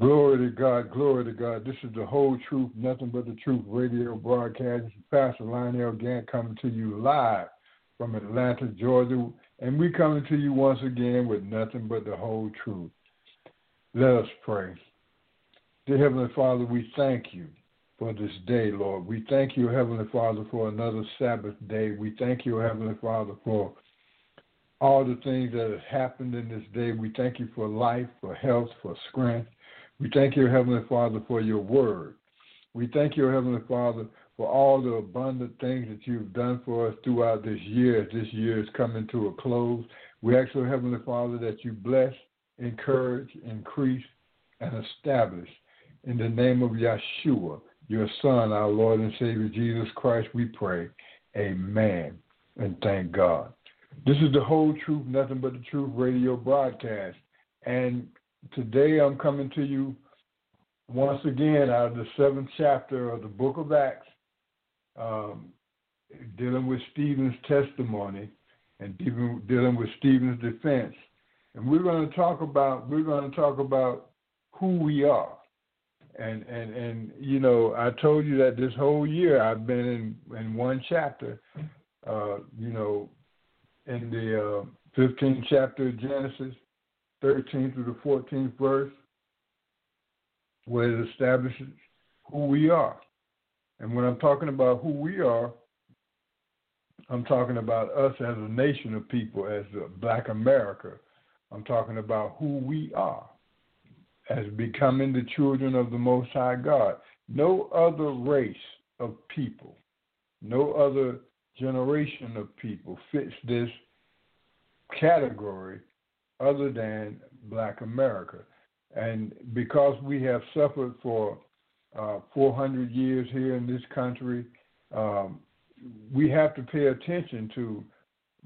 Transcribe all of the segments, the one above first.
Glory to God, glory to God. This is the whole truth, nothing but the truth radio broadcast. Pastor Lionel Gantt coming to you live from Atlanta, Georgia. And we coming to you once again with nothing but the whole truth. Let us pray. Dear Heavenly Father, we thank you for this day, Lord. We thank you, Heavenly Father, for another Sabbath day. We thank you, Heavenly Father, for all the things that have happened in this day. We thank you for life, for health, for strength. We thank you, Heavenly Father, for your word. We thank you, Heavenly Father, for all the abundant things that you've done for us throughout this year. This year is coming to a close, we ask, you, Heavenly Father, that you bless, encourage, increase, and establish in the name of Yeshua, your Son, our Lord and Savior Jesus Christ, we pray. Amen. And thank God. This is the whole truth, nothing but the truth radio broadcast. And today I'm coming to you once again out of the seventh chapter of the book of Acts, um, dealing with Stephen's testimony and dealing, dealing with Stephen's defense. And we're going to talk about we're going to talk about who we are. And and and you know, I told you that this whole year I've been in in one chapter. Uh, you know, in the uh, 15th chapter of Genesis, 13th through the 14th verse, where it establishes who we are. And when I'm talking about who we are, I'm talking about us as a nation of people, as Black America. I'm talking about who we are as becoming the children of the Most High God. No other race of people, no other generation of people fits this category other than Black America. And because we have suffered for uh, 400 years here in this country, um, we have to pay attention to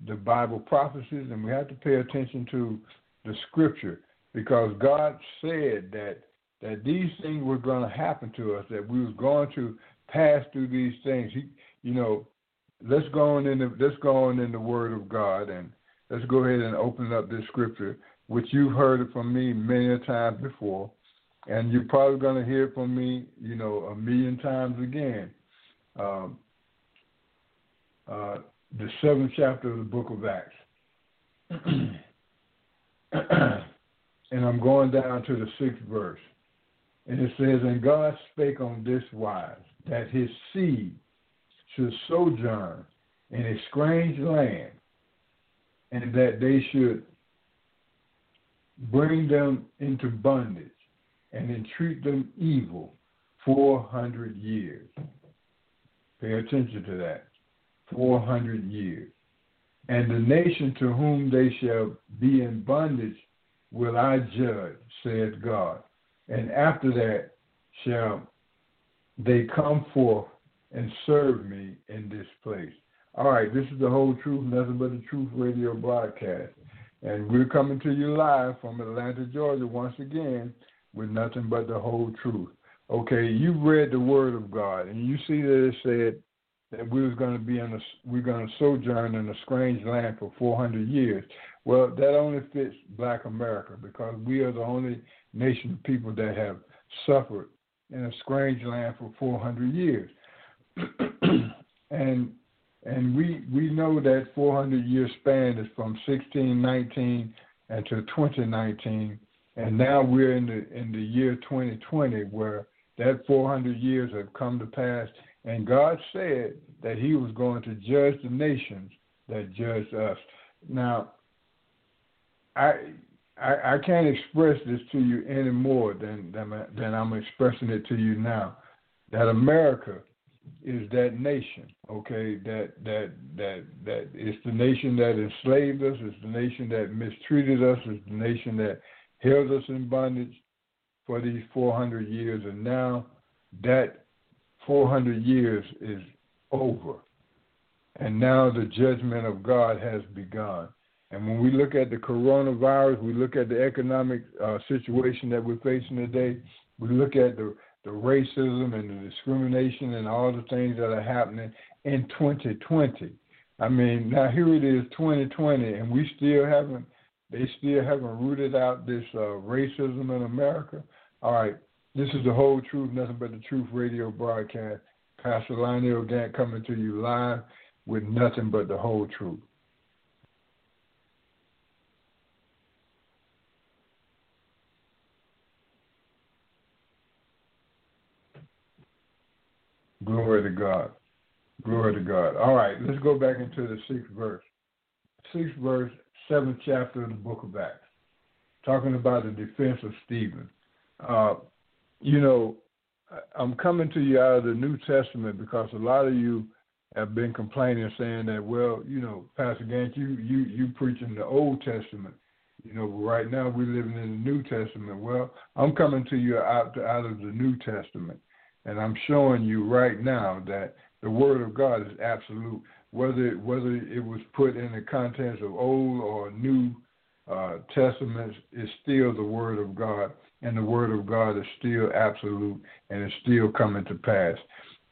the Bible prophecies and we have to pay attention to the scripture because God said that that these things were going to happen to us, that we was going to pass through these things. He, you know, let's go on in the let's go on in the Word of God and let's go ahead and open up this scripture, which you've heard from me many times before, and you're probably going to hear from me, you know, a million times again. Um, uh, the seventh chapter of the book of Acts. and I'm going down to the sixth verse. And it says, And God spake on this wise, that his seed should sojourn in a strange land, and that they should bring them into bondage and entreat them evil 400 years. Pay attention to that. 400 years. And the nation to whom they shall be in bondage will I judge, saith God. And after that shall they come forth and serve me in this place. All right, this is the whole truth, nothing but the truth radio broadcast. And we're coming to you live from Atlanta, Georgia, once again, with nothing but the whole truth. Okay, you've read the Word of God, and you see that it said that we was going to be in a, we're going to sojourn in a strange land for 400 years. Well, that only fits Black America because we are the only nation of people that have suffered in a strange land for 400 years. and and we we know that 400 year span is from 1619 until 2019, and now we're in the in the year 2020 where that 400 years have come to pass, and God said that He was going to judge the nations that judged us. Now, I I, I can't express this to you any more than, than than I'm expressing it to you now. That America is that nation, okay? That that that that it's the nation that enslaved us, it's the nation that mistreated us, it's the nation that held us in bondage for these 400 years, and now that 400 years is over, and now the judgment of God has begun. And when we look at the coronavirus, we look at the economic uh, situation that we're facing today. We look at the the racism and the discrimination and all the things that are happening in 2020. I mean, now here it is 2020, and we still haven't, they still haven't rooted out this uh, racism in America. All right, this is the whole truth, nothing but the truth radio broadcast. Pastor Lionel Gantt coming to you live with nothing but the whole truth. Glory to God. Glory to God. All right, let's go back into the sixth verse. Sixth verse, seventh chapter of the book of Acts, talking about the defense of Stephen. Uh, you know, I'm coming to you out of the New Testament because a lot of you have been complaining, saying that, well, you know, Pastor Gantt, you you you preaching the Old Testament. You know, right now we're living in the New Testament. Well, I'm coming to you out out of the New Testament. And I'm showing you right now that the Word of God is absolute. Whether whether it was put in the contents of Old or New uh, Testaments, it's still the Word of God, and the Word of God is still absolute, and is still coming to pass.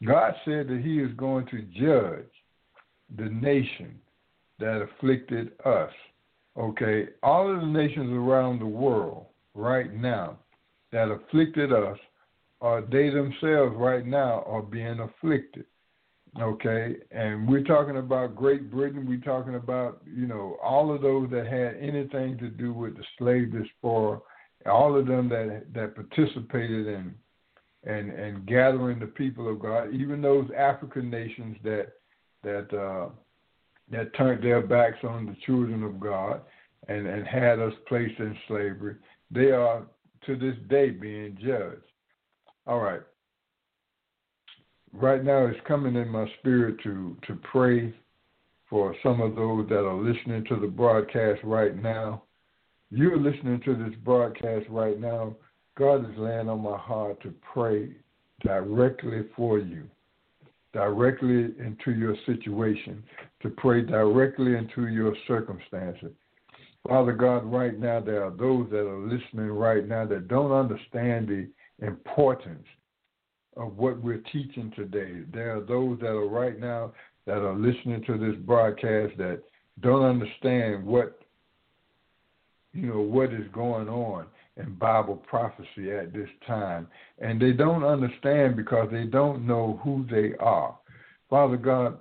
God said that He is going to judge the nation that afflicted us. Okay, all of the nations around the world right now that afflicted us uh, they themselves right now are being afflicted. Okay, and we're talking about Great Britain. We're talking about you know all of those that had anything to do with the slave diaspora, all of them that that participated in and and gathering the people of God. Even those African nations that that uh, that turned their backs on the children of God and and had us placed in slavery, they are to this day being judged. All right. Right now, it's coming in my spirit to to pray for some of those that are listening to the broadcast right now. You're listening to this broadcast right now. God is laying on my heart to pray directly for you, directly into your situation, to pray directly into your circumstances. Father God, right now, there are those that are listening right now that don't understand the importance of what we're teaching today. There are those that are right now that are listening to this broadcast that don't understand what you know what is going on in Bible prophecy at this time. And they don't understand because they don't know who they are. Father God,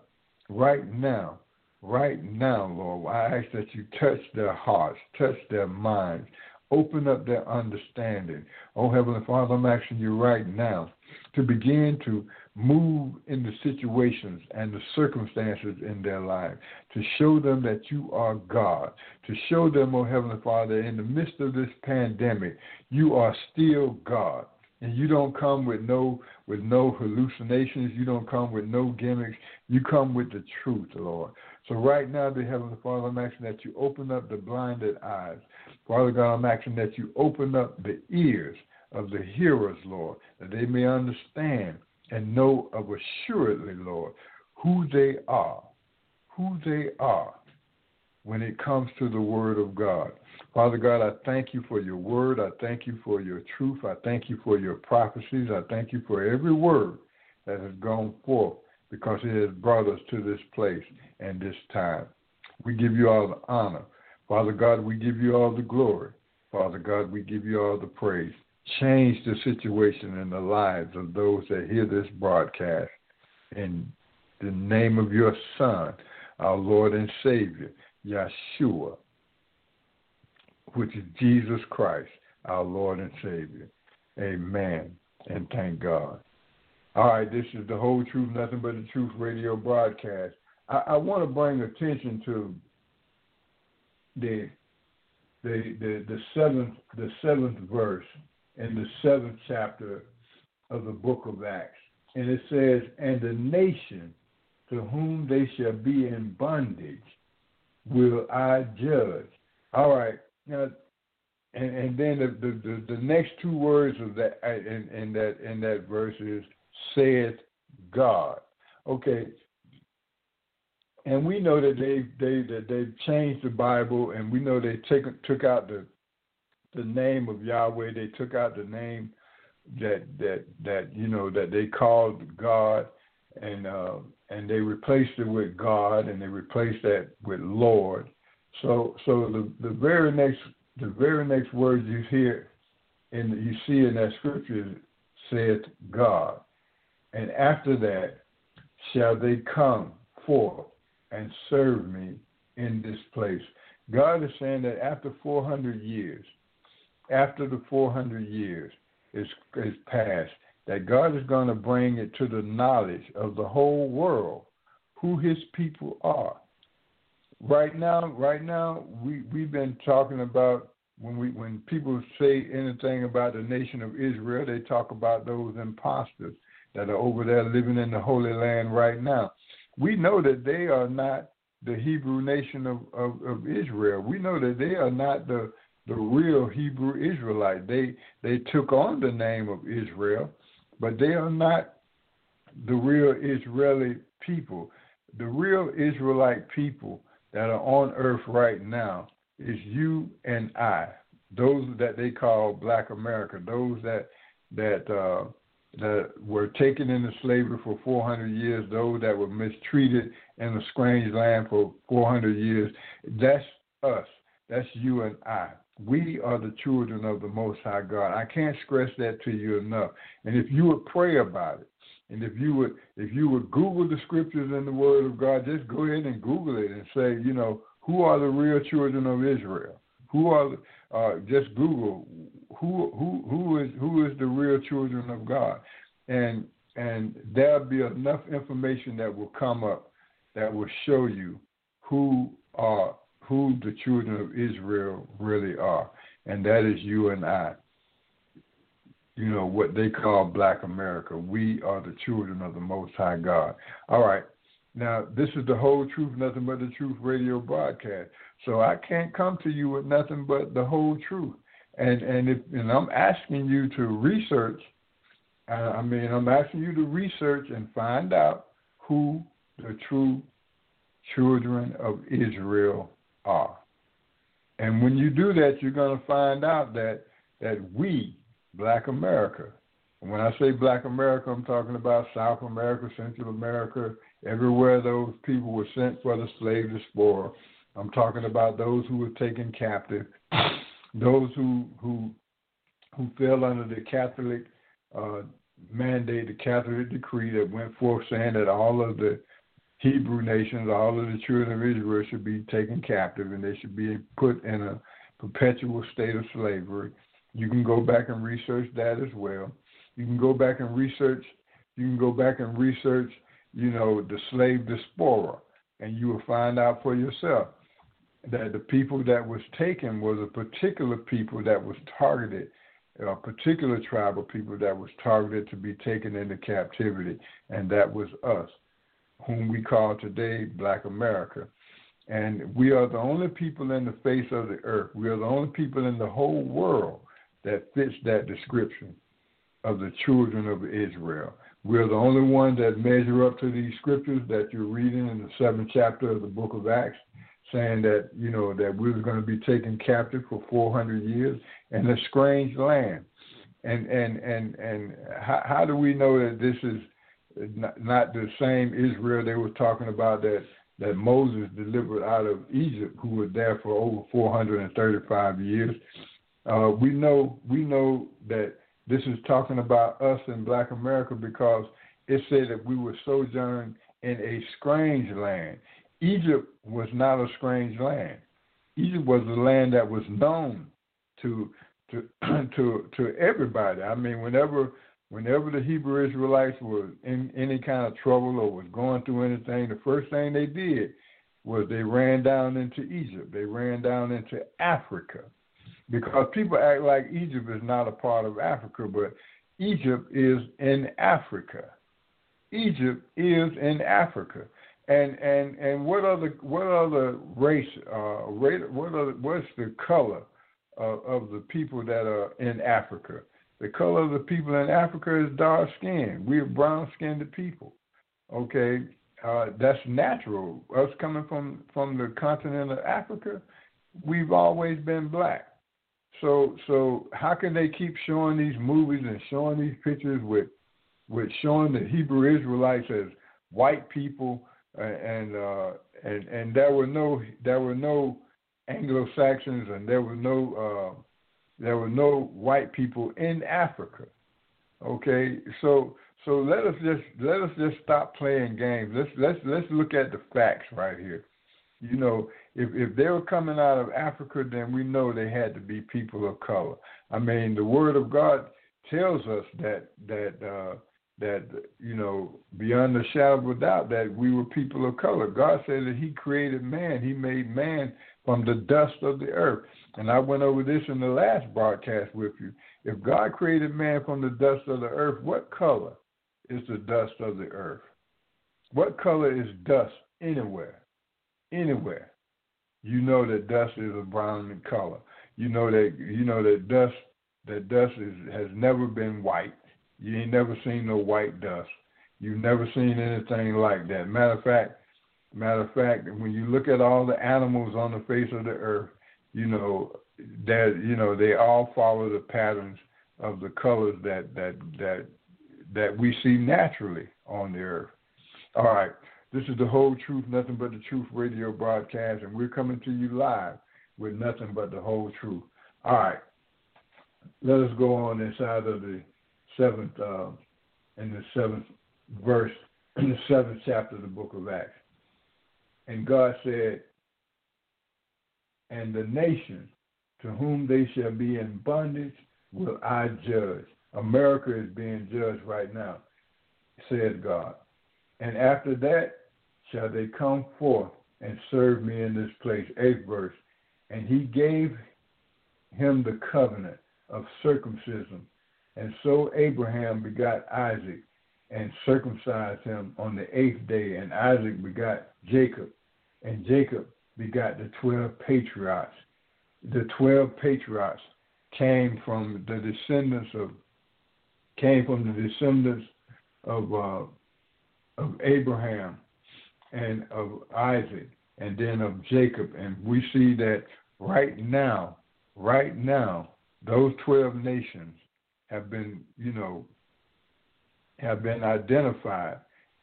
right now, right now, Lord, I ask that you touch their hearts, touch their minds, Open up their understanding. Oh, Heavenly Father, I'm asking you right now to begin to move in the situations and the circumstances in their life, to show them that you are God, to show them, oh Heavenly Father, in the midst of this pandemic, you are still God. And you don't come with no with no hallucinations. You don't come with no gimmicks. You come with the truth, Lord. So right now, dear Heavenly Father, I'm asking that you open up the blinded eyes. Father God, I'm asking that you open up the ears of the hearers, Lord, that they may understand and know of assuredly, Lord, who they are, who they are when it comes to the Word of God. Father God, I thank you for your Word. I thank you for your truth. I thank you for your prophecies. I thank you for every word that has gone forth because it has brought us to this place and this time. We give you all the honor. Father God, we give you all the glory. Father God, we give you all the praise. Change the situation in the lives of those that hear this broadcast. In the name of your Son, our Lord and Savior, Yeshua, which is Jesus Christ, our Lord and Savior. Amen. And thank God. All right, this is the whole truth, nothing but the truth radio broadcast. I, I want to bring attention to the the the the seventh the seventh verse in the seventh chapter of the book of Acts. and it says, and the nation to whom they shall be in bondage will I judge. All right. Now, and, and then the, the, the, the next two words of that uh, in, in that in that verse is saith God. Okay. And we know that they they that they've changed the Bible, and we know they take, took out the the name of Yahweh. They took out the name that that that you know that they called God, and uh, and they replaced it with God, and they replaced that with Lord. So so the the very next the very next words you hear and you see in that scripture said God, and after that shall they come forth and serve me in this place. God is saying that after 400 years, after the 400 years is, is passed, that God is going to bring it to the knowledge of the whole world who his people are. Right now, right now, we, we've been talking about when we when people say anything about the nation of Israel, they talk about those imposters that are over there living in the Holy Land right now. We know that they are not the Hebrew nation of, of, of Israel. We know that they are not the the real Hebrew Israelite. They they took on the name of Israel, but they are not the real Israeli people. The real Israelite people that are on earth right now is you and I. Those that they call Black America. Those that that uh, that were taken into slavery for 400 years. Those that were mistreated in a strange land for 400 years. That's us. That's you and I. We are the children of the Most High God. I can't stress that to you enough. And if you would pray about it, and if you would if you would Google the scriptures and the Word of God, just go ahead and Google it and say, you know, who are the real children of Israel? Who are uh, just Google who who who is who is the real children of God, and and there'll be enough information that will come up that will show you who are who the children of Israel really are, and that is you and I. You know what they call Black America. We are the children of the Most High God. All right. Now, this is the whole truth, nothing but the truth radio broadcast. So I can't come to you with nothing but the whole truth. And and if and I'm asking you to research. I mean, I'm asking you to research and find out who the true children of Israel are. And when you do that, you're going to find out that that we, Black America, and when I say Black America, I'm talking about South America, Central America, everywhere those people were sent for the slave diaspora. I'm talking about those who were taken captive, those who who who fell under the Catholic uh, mandate, the Catholic decree that went forth saying that all of the Hebrew nations, all of the children of Israel should be taken captive and they should be put in a perpetual state of slavery. You can go back and research that as well. You can go back and research. You can go back and research. You know the slave diaspora, and you will find out for yourself that the people that was taken was a particular people that was targeted, a particular tribe of people that was targeted to be taken into captivity, and that was us whom we call today Black America. And we are the only people in the face of the earth, we are the only people in the whole world that fits that description of the children of Israel. We're the only ones that measure up to these scriptures that you're reading in the seventh chapter of the book of Acts, saying that, you know, that we were going to be taken captive for 400 years in a strange land. And and and and how, how do we know that this is not, not the same Israel they were talking about that that Moses delivered out of Egypt, who was there for over 435 years. Uh, we know we know that this is talking about us in Black America because it said that we were sojourning in a strange land. Egypt was not a strange land. Egypt was a land that was known to to to to everybody. I mean, whenever whenever the Hebrew Israelites were in any kind of trouble or was going through anything, the first thing they did was they ran down into Egypt. They ran down into Africa. Because people act like Egypt is not a part of Africa, but Egypt is in Africa. Egypt is in Africa. And and and what other what other race uh what other what's the color of, of the people that are in Africa? The color of the people in Africa is dark skin. We're brown skinned people. Okay, uh, that's natural. Us coming from from the continent of Africa, we've always been black. So so how can they keep showing these movies and showing these pictures with with showing the Hebrew Israelites as white people and uh, and and there were no there were no Anglo Saxons and there were no uh, there were no white people in Africa. Okay, so so let us just let us just stop playing games. Let's let's let's look at the facts right here. You know, if if they were coming out of Africa, then we know they had to be people of color. I mean, the Word of God tells us that that uh, that you know beyond the shadow of a doubt that we were people of color. God said that He created man. He made man from the dust of the earth. And I went over this in the last broadcast with you. If God created man from the dust of the earth, what color is the dust of the earth. What color is dust anywhere? Anywhere. You know that dust is a brown color. You know that you know that dust that dust is has never been white. You ain't never seen no white dust. You've never seen anything like that. Matter of fact, matter of fact, when you look at all the animals on the face of the earth, you know that you know they all follow the patterns of the colors that that that that we see naturally on the earth. All right. This is the whole truth, nothing but the truth radio broadcast, and we're coming to you live with nothing but the whole truth. All right. Let us go on inside of the seventh uh, in the seventh verse in the seventh chapter of the book of Acts. And God said, And the nation to whom they shall be in bondage will I judge. America is being judged right now, says God. And after that shall they come forth and serve me in this place. Eighth verse. And he gave him the covenant of circumcision. And so Abraham begot Isaac and circumcised him on the eighth day. And Isaac begot Jacob. And Jacob begot the twelve patriarchs. The twelve patriarchs came from the descendants of came from the descendants of uh, of Abraham and of Isaac and then of Jacob. And we see that right now, right now, those 12 nations have been, you know, have been identified,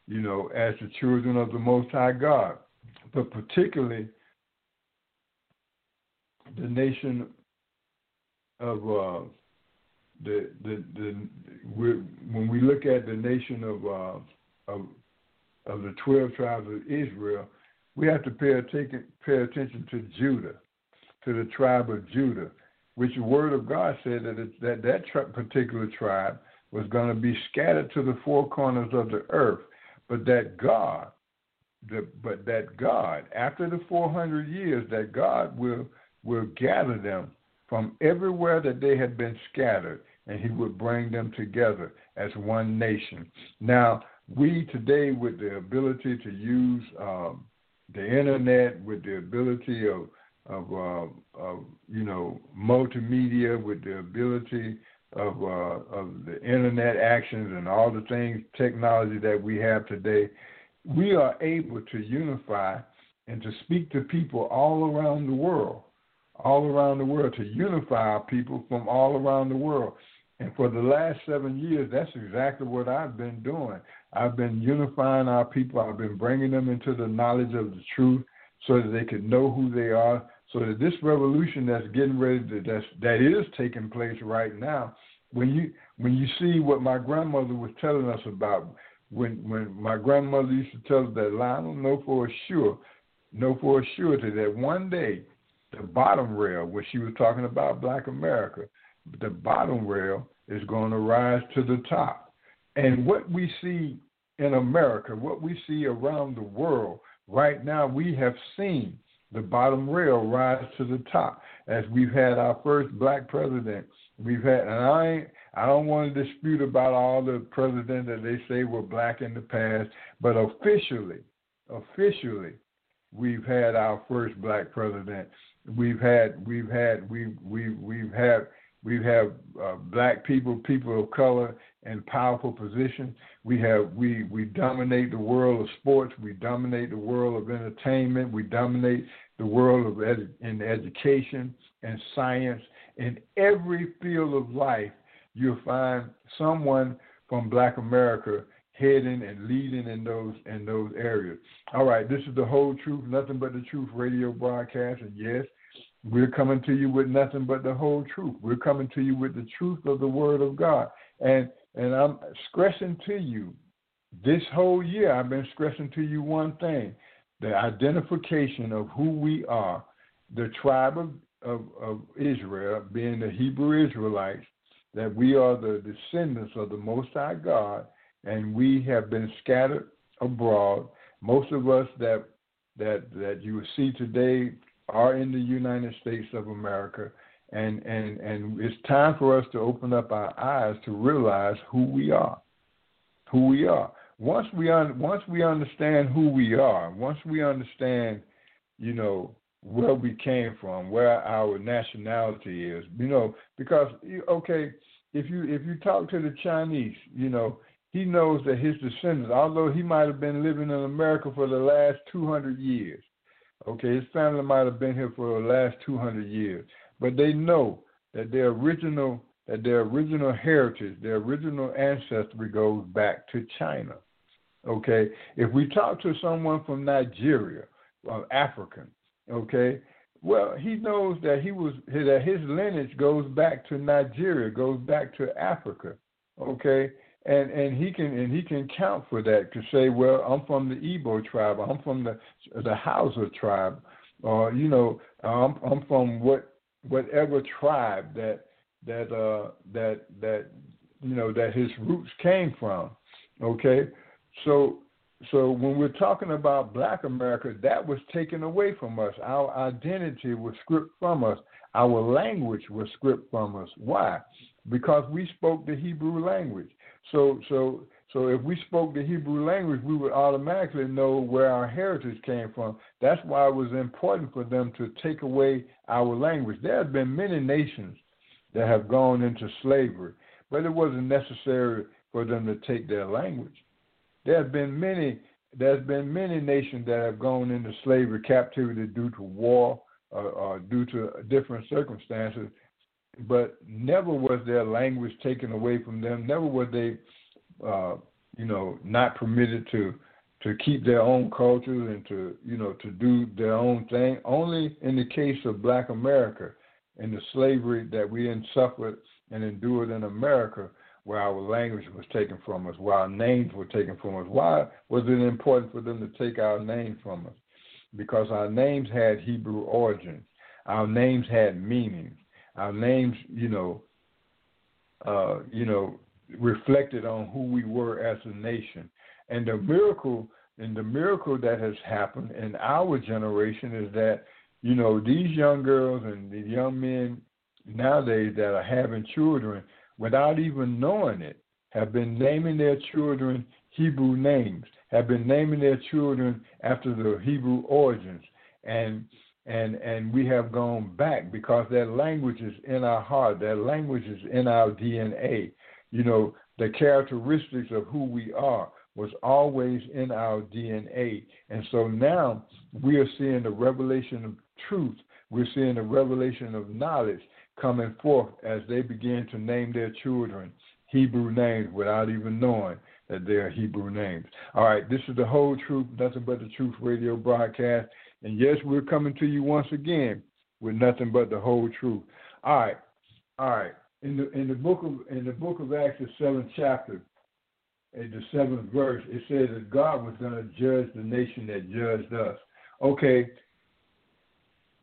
you know, as the children of the Most High God. But particularly the nation of uh, the the the when we look at the nation of uh, of of the twelve tribes of Israel, we have to pay attention pay attention to Judah, to the tribe of Judah, which the Word of God said that it, that that tri- particular tribe was going to be scattered to the four corners of the earth, but that God, the, but that God, after the four hundred years, that God will will gather them from everywhere that they had been scattered, and he would bring them together as one nation. Now, we today, with the ability to use um, the internet, with the ability of of, uh, of you know multimedia, with the ability of uh, of the internet actions and all the things technology that we have today, we are able to unify and to speak to people all around the world all around the world to unify our people from all around the world. And for the last seven years, that's exactly what I've been doing. I've been unifying our people. I've been bringing them into the knowledge of the truth so that they can know who they are. So that this revolution that's getting ready to that's, that is taking place right now, when you when you see what my grandmother was telling us about, when when my grandmother used to tell us that Lionel know for sure, know for surety that one day the bottom rail, when she was talking about black America, the bottom rail is going to rise to the top. And what we see in America, what we see around the world right now, we have seen the bottom rail rise to the top as we've had our first black president. We've had, and I I don't want to dispute about all the presidents that they say were black in the past, but officially, officially, we've had our first black president. We've had, we've had, we we we've had, we have uh, black people, people of color in powerful position. We have, we we dominate the world of sports. We dominate the world of entertainment. We dominate the world of in education and science. In every field of life, you'll find someone from Black America heading and leading in those in those areas. All right, this is the whole truth, nothing but the truth radio broadcast, and yes, we're coming to you with nothing but the whole truth. We're coming to you with the truth of the Word of God, and and I'm stressing to you this whole year. I've been stressing to you one thing: the identification of who we are, the tribe of of, of Israel, being the Hebrew Israelites, that we are the descendants of the Most High God, and we have been scattered abroad. Most of us that that that you see today are in the United States of America, and and and it's time for us to open up our eyes to realize who we are, who we are. Once we un, once we understand who we are, once we understand, you know, where we came from, where our nationality is. You know, because okay, if you if you talk to the Chinese, you know, he knows that his descendants, although he might have been living in America for the last 200 years, okay, his family might have been here for the last 200 years, but they know that their original that their original heritage, their original ancestry goes back to China. Okay, if we talk to someone from Nigeria, or African, Okay. Well, he knows that he was that his lineage goes back to Nigeria, goes back to Africa. Okay. And and he can and he can count for that to say, well, I'm from the Igbo tribe, I'm from the the Hausa tribe, or you know, I'm I'm from what whatever tribe that that uh that that you know that his roots came from. Okay, so so when we're talking about black America, that was taken away from us. Our identity was stripped from us. Our language was stripped from us. Why? Because we spoke the Hebrew language. So so so if we spoke the Hebrew language, we would automatically know where our heritage came from. That's why it was important for them to take away our language. There have been many nations that have gone into slavery, but it wasn't necessary for them to take their language. There have been many. There's been many nations that have gone into slavery, captivity due to war or, or due to different circumstances, but never was their language taken away from them. Never were they, uh, you know, not permitted to to keep their own cultures and to you know to do their own thing. Only in the case of Black America and the slavery that we suffered and endured in America where our language was taken from us, where our names were taken from us. Why was it important for them to take our name from us? Because our names had Hebrew origins. Our names had meaning. Our names, you know, uh, you know, reflected on who we were as a nation. And the miracle, and the miracle that has happened in our generation is that, you know, these young girls and the young men nowadays that are having children without even knowing it, have been naming their children Hebrew names, have been naming their children after the Hebrew origins. And and and we have gone back because that language is in our heart, that language is in our DNA. You know, the characteristics of who we are was always in our DNA. And so now we are seeing the revelation of truth. We're seeing the revelation of knowledge coming forth as they begin to name their children Hebrew names without even knowing that they are Hebrew names. All right, this is the whole truth, nothing but the truth radio broadcast. And yes, we're coming to you once again with nothing but the whole truth. All right, all right. In the in the book of in the book of Acts, the seventh chapter, in the seventh verse, it says that God was going to judge the nation that judged us. Okay,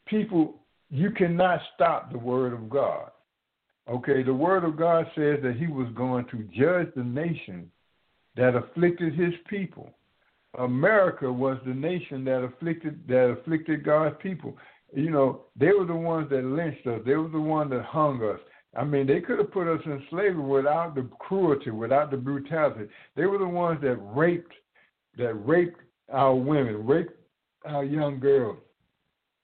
people you cannot stop the word of God. Okay, the word of God says that he was going to judge the nation that afflicted his people. America was the nation that afflicted that afflicted God's people. You know, they were the ones that lynched us. They were the ones that hung us. I mean, they could have put us in slavery without the cruelty, without the brutality. They were the ones that raped, that raped our women, raped our young girls,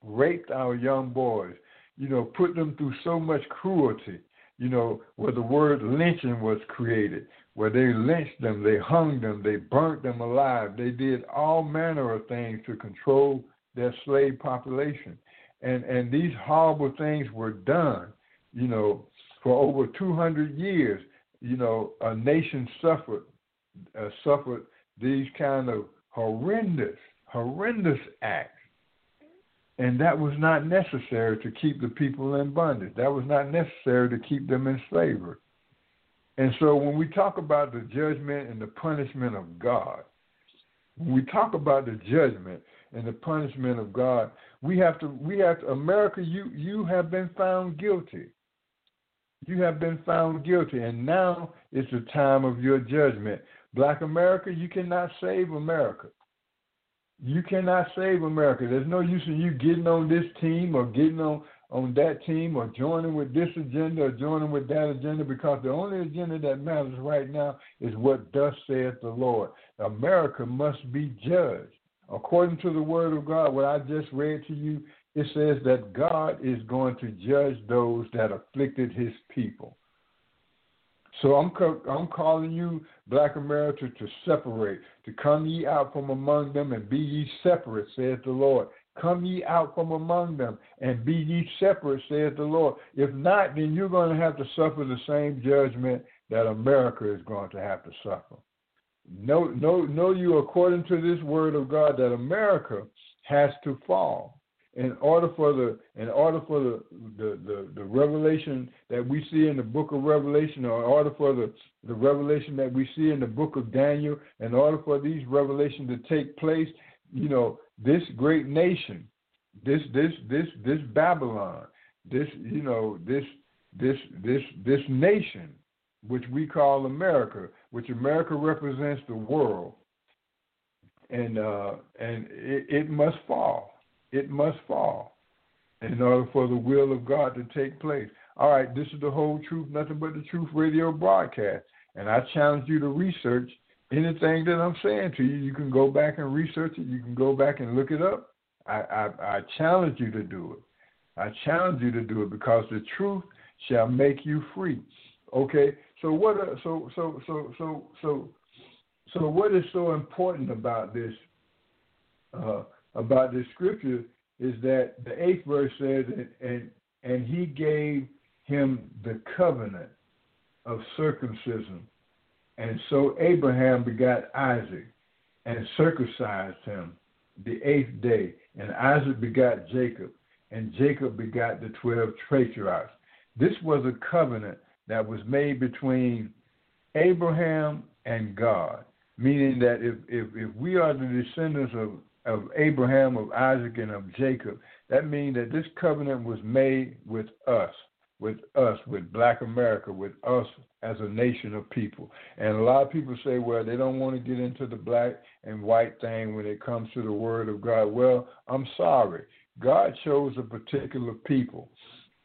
raped our young boys. You know, put them through so much cruelty. You know, where the word lynching was created, where they lynched them, they hung them, they burnt them alive. They did all manner of things to control their slave population. And and these horrible things were done, you know, for over 200 years. You know, a nation suffered uh, suffered these kind of horrendous, horrendous acts. And that was not necessary to keep the people in bondage. That was not necessary to keep them in slavery. And so when we talk about the judgment and the punishment of God, when we talk about the judgment and the punishment of God, we have to we have to America, you you have been found guilty. You have been found guilty, and now is the time of your judgment. Black America, you cannot save America. You cannot save America. There's no use in you getting on this team or getting on, on that team or joining with this agenda or joining with that agenda because the only agenda that matters right now is what thus saith the Lord. America must be judged. According to the word of God, what I just read to you, it says that God is going to judge those that afflicted his people. So I'm I'm calling you, Black America, to separate, to come ye out from among them and be ye separate, saith the Lord. Come ye out from among them and be ye separate, saith the Lord. If not, then you're going to have to suffer the same judgment that America is going to have to suffer. Know, know, know you according to this word of God that America has to fall in order for the in order for the, the the, the revelation that we see in the book of Revelation, or in order for the, the revelation that we see in the book of Daniel, in order for these revelations to take place, you know, this great nation, this this this this Babylon, this you know, this this this this nation, which we call America, which America represents the world, and uh, and it, it must fall it must fall in order for the will of God to take place. All right, this is the whole truth, nothing but the truth radio broadcast. And I challenge you to research anything that I'm saying to you. You can go back and research it. You can go back and look it up. I, I, I challenge you to do it. I challenge you to do it because the truth shall make you free. Okay. So what? Uh, so so so so so so what is so important about this? Uh, about this scripture is that the eighth verse says, and, and, and he gave him the covenant of circumcision. And so Abraham begot Isaac and circumcised him the eighth day. And Isaac begot Jacob, and Jacob begot the twelve patriarchs. This was a covenant that was made between Abraham and God, meaning that if, if, if we are the descendants of of Abraham, of Isaac, and of Jacob. That means that this covenant was made with us, with us, with black America, with us as a nation of people. And a lot of people say, well, they don't want to get into the black and white thing when it comes to the word of God. Well, I'm sorry. God chose a particular people.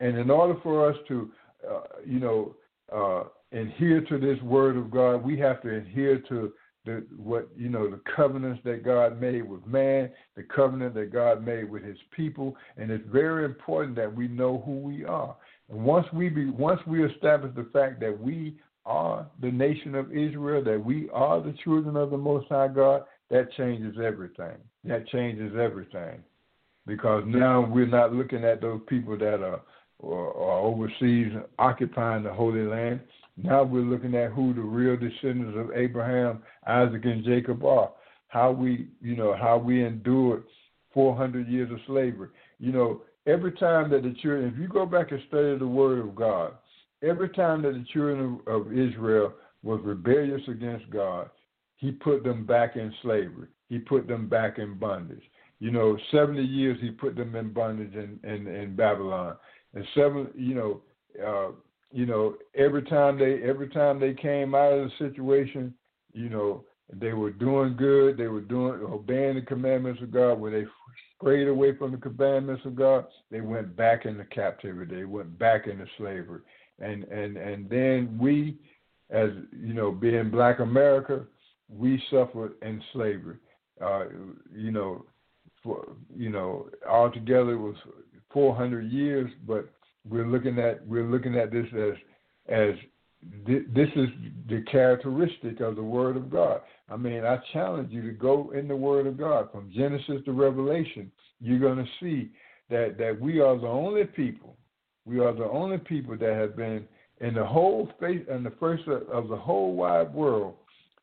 And in order for us to, uh, you know, uh, adhere to this word of God, we have to adhere to the what you know the covenants that God made with man, the covenant that God made with His people, and it's very important that we know who we are. And once we be once we establish the fact that we are the nation of Israel, that we are the children of the Most High God, that changes everything. That changes everything, because now we're not looking at those people that are, are, are overseas occupying the Holy Land. Now we're looking at who the real descendants of Abraham, Isaac, and Jacob are. How we, you know, how we endured 400 years of slavery. You know, every time that the children, if you go back and study the Word of God, every time that the children of, Israel was rebellious against God, He put them back in slavery. He put them back in bondage. You know, 70 years He put them in bondage in, in, in Babylon. And seven, you know, uh, you know, every time they every time they came out of the situation, you know, they were doing good. They were doing obeying the commandments of God. When they strayed away from the commandments of God, they went back into captivity. They went back into slavery. And and and then we, as you know, being Black America, we suffered in slavery. Uh, you know, for you know, altogether it was 400 years, but we're looking at we're looking at this as as this is the characteristic of the Word of God. I mean, I challenge you to go in the Word of God from Genesis to Revelation. You're going to see that that we are the only people, we are the only people that have been in the whole face and the first of the whole wide world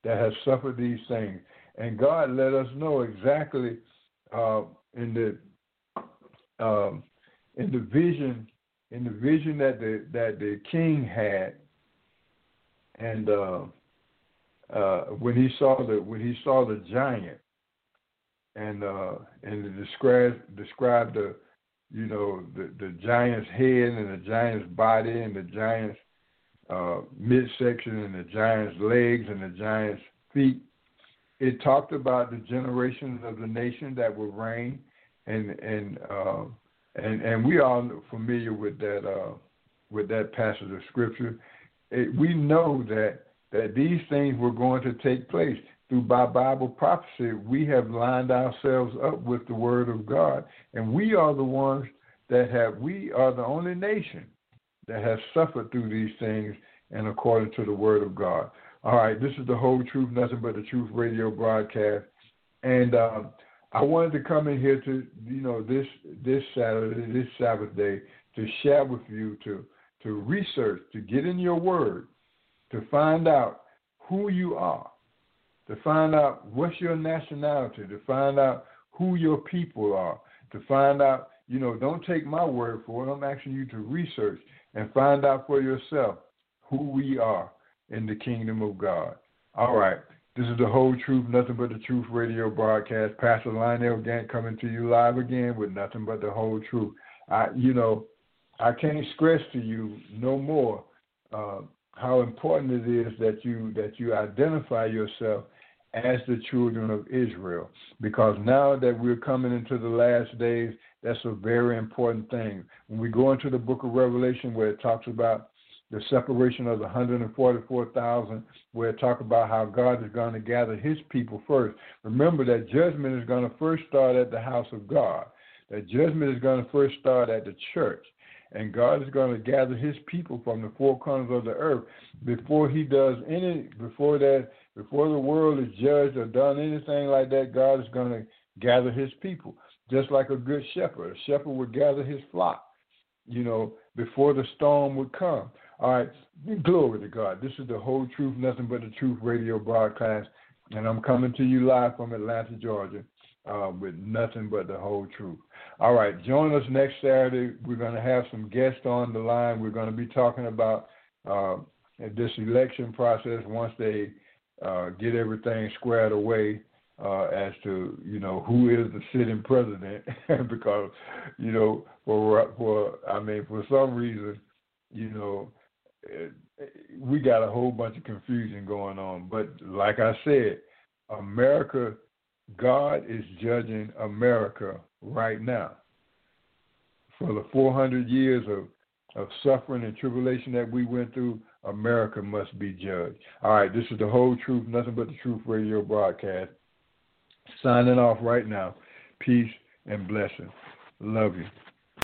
that have suffered these things. And God let us know exactly uh, in the um, in the vision in the vision that the that the king had and uh, uh, when he saw the when he saw the giant, and uh, and described described the you know the the giant's head and the giant's body and the giant's uh, midsection and the giant's legs and the giant's feet. It talked about the generations of the nation that would reign, and and uh, and and we are familiar with that uh, with that passage of scripture it, we know that that these things were going to take place through by Bible prophecy. We have lined ourselves up with the Word of God, and we are the ones that have. We are the only nation that has suffered through these things, and according to the Word of God. All right, this is the whole truth, nothing but the truth radio broadcast, and. Um, I wanted to come in here to you know this this Saturday, this Sabbath day, to share with you to to research, to get in your word, to find out who you are, to find out what's your nationality, to find out who your people are, to find out, you know, don't take my word for it. I'm asking you to research and find out for yourself who we are in the kingdom of God. All right. This is the whole truth, nothing but the truth radio broadcast. Pastor Lionel Gantt coming to you live again with nothing but the whole truth. I, you know, I can't stress to you no more uh, how important it is that you that you identify yourself as the children of Israel, because now that we're coming into the last days, that's a very important thing. When we go into the book of Revelation, where it talks about the separation of the 144,000, where it talks about how God is going to gather his people first. Remember that judgment is going to first start at the house of God. That judgment is going to first start at the church and God is going to gather His people from the four corners of the earth before He does any before that before the world is judged or done anything like that. God is going to gather His people, just like a good shepherd. A shepherd would gather his flock, you know, before the storm would come. All right, glory to God. This is the whole truth, nothing but the truth radio broadcast, and I'm coming to you live from Atlanta, Georgia uh, with nothing but the whole truth. All right, join us next Saturday. We're going to have some guests on the line. We're going to be talking about uh, this election process once they uh, get everything squared away uh, as to you know who is the sitting president, because you know for for I mean for some reason you know we got a whole bunch of confusion going on. But like I said, America God is judging America right now. For the 400 years of, of suffering and tribulation that we went through, America must be judged. All right, this is the whole truth, nothing but the truth radio broadcast. Signing off right now. Peace and blessing. Love you.